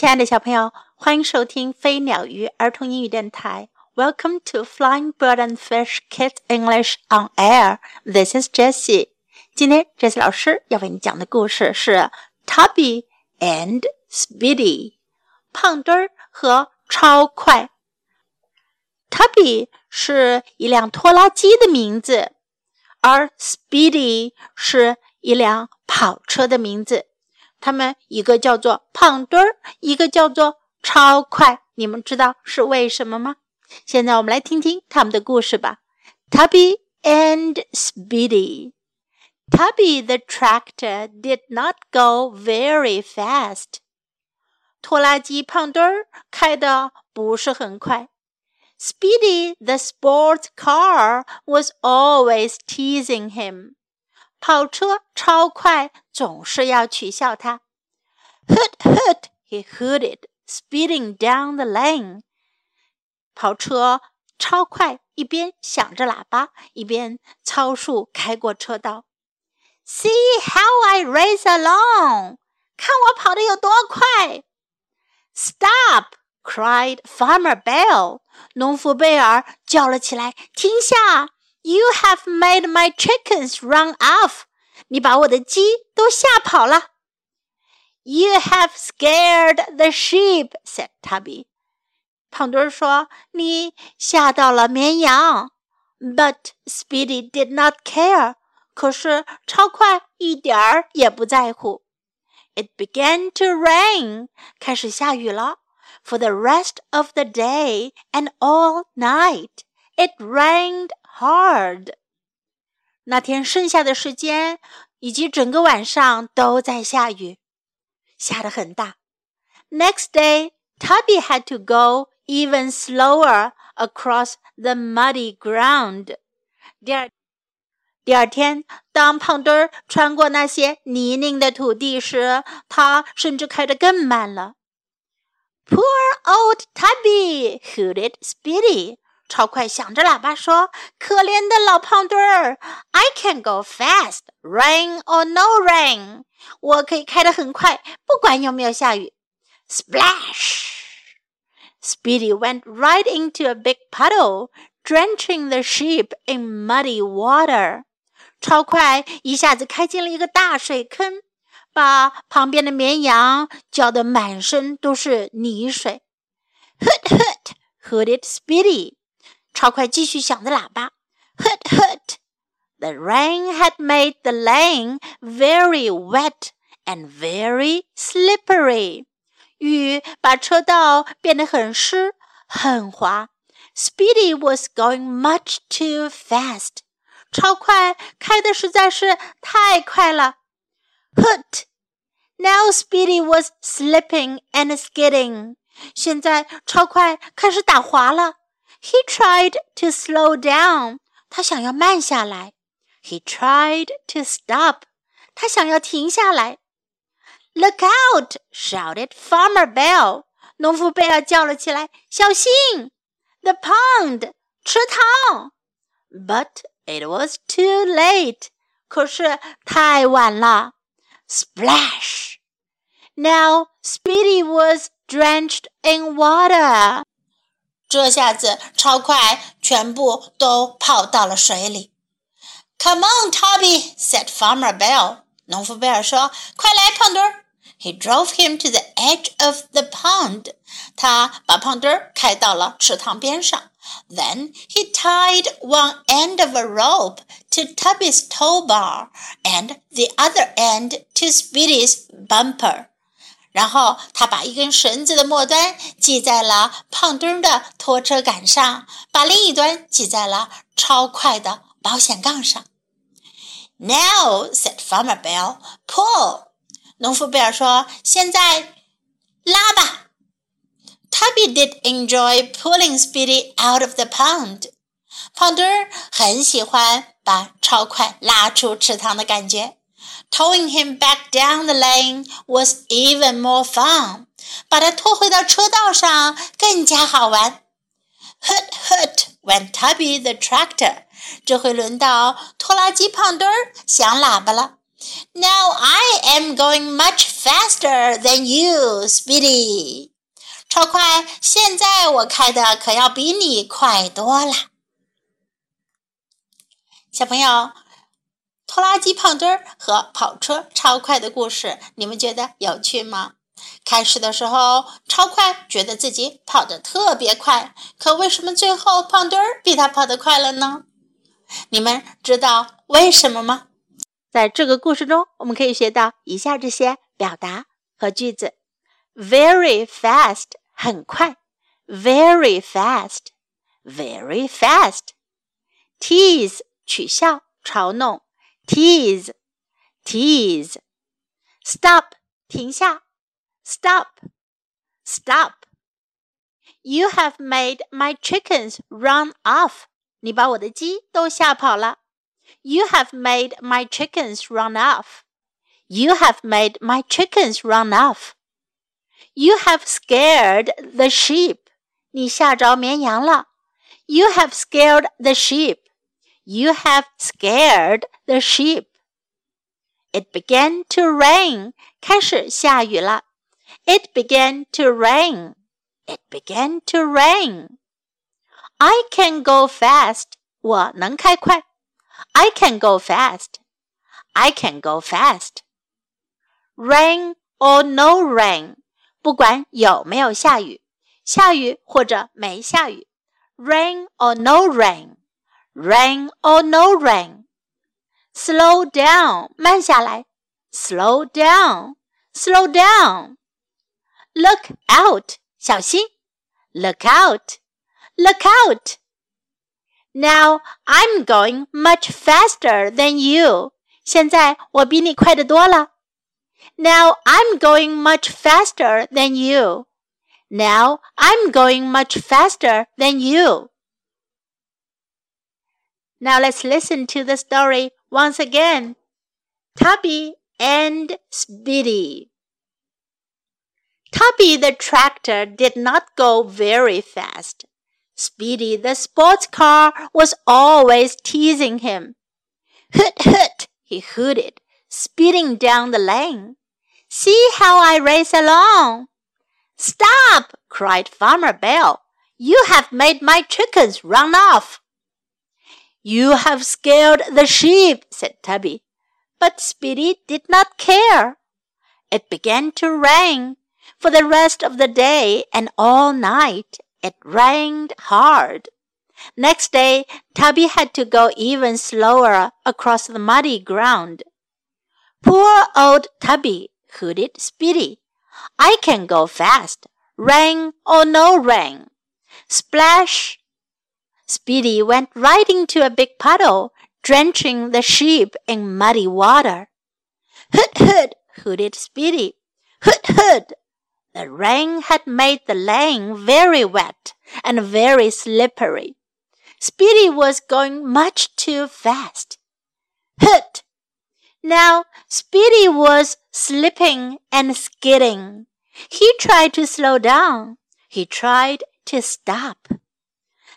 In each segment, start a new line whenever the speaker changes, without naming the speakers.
亲爱的小朋友，欢迎收听飞鸟鱼儿童英语电台。Welcome to Flying Bird and Fish Kids English on Air. This is Jessie. 今天 Jessie 老师要为你讲的故事是 Tubby and Speedy，胖墩儿和超快。Tubby 是一辆拖拉机的名字，而 Speedy 是一辆跑车的名字。他们一个叫做胖墩儿，一个叫做超快。你们知道是为什么吗？现在我们来听听他们的故事吧。Tubby and Speedy. Tubby the tractor did not go very fast. 拖拉机胖墩儿开的不是很快。Speedy the sports car was always teasing him. 跑车超快，总是要取笑他。Hoot hoot! He hooted, speeding down the lane. 跑车超快，一边响着喇叭，一边超速开过车道。See how I race along! 看我跑得有多快！Stop! cried Farmer Bell. 农夫贝尔叫了起来：“停下！” You have made my chickens run off. 你把我的鸡都吓跑了。You have scared the sheep," said Tubby. 胖墩儿说：“你吓到了绵羊。” But Speedy did not care. 可是超快一点儿也不在乎。It began to rain. 开始下雨了。For the rest of the day and all night, it rained hard。那天剩下的时间以及整个晚上都在下雨，下得很大。Next day, Tubby had to go even slower across the muddy ground。第二第二天，当胖墩儿穿过那些泥泞的土地时，他甚至开得更慢了。Poor old Tubby! hooted Speedy. 超快响着喇叭说：“可怜的老胖墩儿，I can go fast, rain or no rain。我可以开得很快，不管有没有下雨。” Splash! Speedy went right into a big puddle, drenching the sheep in muddy water. 超快一下子开进了一个大水坑，把旁边的绵羊浇得满身都是泥水。Hoot hoot! hooted Speedy. 超快继续响着喇叭，hoot hoot。The rain had made the lane very wet and very slippery。雨把车道变得很湿很滑。Speedy was going much too fast。超快开的实在是太快了。Hoot! Now Speedy was slipping and skidding。现在超快开始打滑了。 he tried to slow down. 他想要慢下来。He tried to stop. 他想要停下来。Look out! shouted Farmer Bell. 农夫贝尔叫了起来：“小心！”The pond，池塘。But it was too late. 可是太晚了。Splash! Now Speedy was drenched in water. 这下子超快全部都泡到了水里。Come on, Tubby," said Farmer Bell. 农夫贝尔说：“快来，胖墩儿。” He drove him to the edge of the pond. 他把胖墩儿开到了池塘边上。Then he tied one end of a rope to Tubby's tow bar and the other end to Speedy's bumper. 然后他把一根绳子的末端系在了胖墩儿的拖车杆上，把另一端系在了超快的保险杠上。Now said Farmer Bell, pull. 农夫贝尔说：“现在拉吧。” Tubby did enjoy pulling Speedy out of the pond. 胖墩儿很喜欢把超快拉出池塘的感觉。Towing him back down the lane was even more fun. 把他拖回到车道上更加好玩。Hoot hoot went Tubby the tractor. 这回轮到拖拉机胖墩儿响喇叭了。Now I am going much faster than you, Speedy. 超快！现在我开的可要比你快多了。小朋友，拖拉机胖墩儿和跑车超快的故事，你们觉得有趣吗？开始的时候超快，觉得自己跑得特别快，可为什么最后胖墩儿比他跑得快了呢？你们知道为什么吗？在这个故事中，我们可以学到以下这些表达和句子：very fast，很快；very fast，very fast；tease，取笑、嘲弄 ；tease，tease；stop，停下；stop，stop。You have made my chickens run off。你把我的鸡都吓跑了。You have made my chickens run off. You have made my chickens run off. You have scared the sheep. 你吓着绵羊了。You have scared the sheep. You have scared the sheep. It began to rain. 开始下雨了。It began to rain. It began to rain. I can go fast. 我能开快。I can go fast. I can go fast. Rain or no rain，不管有没有下雨，下雨或者没下雨，rain or no rain, rain or no rain. Slow down，慢下来，slow down, slow down. Look out，小心，look out, look out. Now I'm going much faster than you. 现在我比你快得多了。Now I'm going much faster than you. Now I'm going much faster than you. Now let's listen to the story once again. Tubby and Speedy. Tubby the tractor did not go very fast. Speedy the sports car was always teasing him. Hoot hoot, he hooted, speeding down the lane. See how I race along. Stop, cried Farmer Bell. You have made my chickens run off. You have scared the sheep, said Tubby. But Speedy did not care. It began to rain. For the rest of the day and all night, it rained hard. Next day, Tubby had to go even slower across the muddy ground. Poor old Tubby, hooted Speedy. I can go fast, rain or no rain. Splash! Speedy went right into a big puddle, drenching the sheep in muddy water. Hoot hoot, hooted Speedy. Hoot hoot! The rain had made the lane very wet and very slippery. Speedy was going much too fast. Hoot! Now Speedy was slipping and skidding. He tried to slow down. He tried to stop.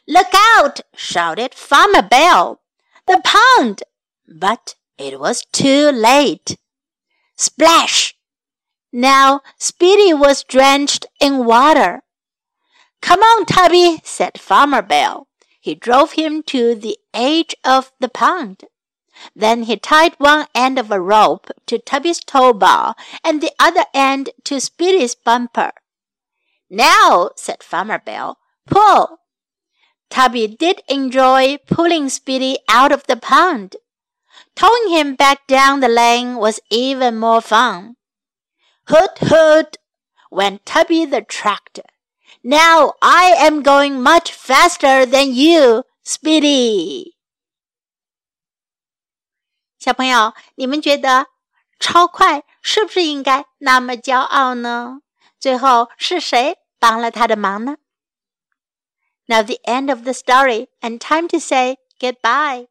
Look out! shouted Farmer Bell. The pond! But it was too late. Splash! Now Speedy was drenched in water. Come on, Tubby, said Farmer Bell. He drove him to the edge of the pond. Then he tied one end of a rope to Tubby's tow bar and the other end to Speedy's bumper. Now, said Farmer Bell, pull. Tubby did enjoy pulling Speedy out of the pond. Towing him back down the lane was even more fun. Hoot hoot! went Tubby the tractor. Now I am going much faster than you, Speedy. 小朋友，你们觉得超快是不是应该那么骄傲呢？最后是谁帮了他的忙呢 ？Now the end of the story and time to say goodbye.